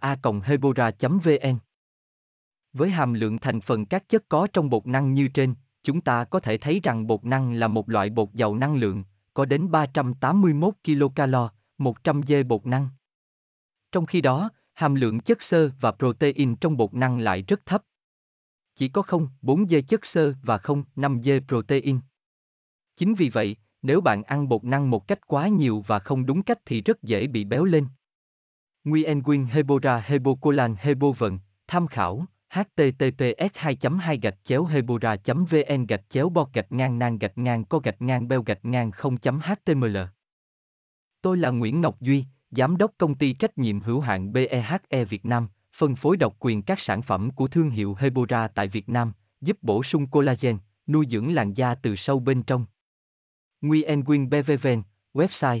a hebora vn với hàm lượng thành phần các chất có trong bột năng như trên chúng ta có thể thấy rằng bột năng là một loại bột giàu năng lượng có đến 381 kcal 100 g bột năng trong khi đó hàm lượng chất xơ và protein trong bột năng lại rất thấp. Chỉ có 0,4 g chất xơ và 0,5 g protein. Chính vì vậy, nếu bạn ăn bột năng một cách quá nhiều và không đúng cách thì rất dễ bị béo lên. Nguyen Quyên Hebora Hebocolan Hebovận, tham khảo https 2 2 gạch chéo hebora vn gạch chéo bọt gạch ngang nang gạch ngang co gạch ngang beo gạch ngang 0 html Tôi là Nguyễn Ngọc Duy, Giám đốc công ty trách nhiệm hữu hạn BEHE Việt Nam, phân phối độc quyền các sản phẩm của thương hiệu Hebora tại Việt Nam, giúp bổ sung collagen, nuôi dưỡng làn da từ sâu bên trong. Nguyen Quyên BVVN, website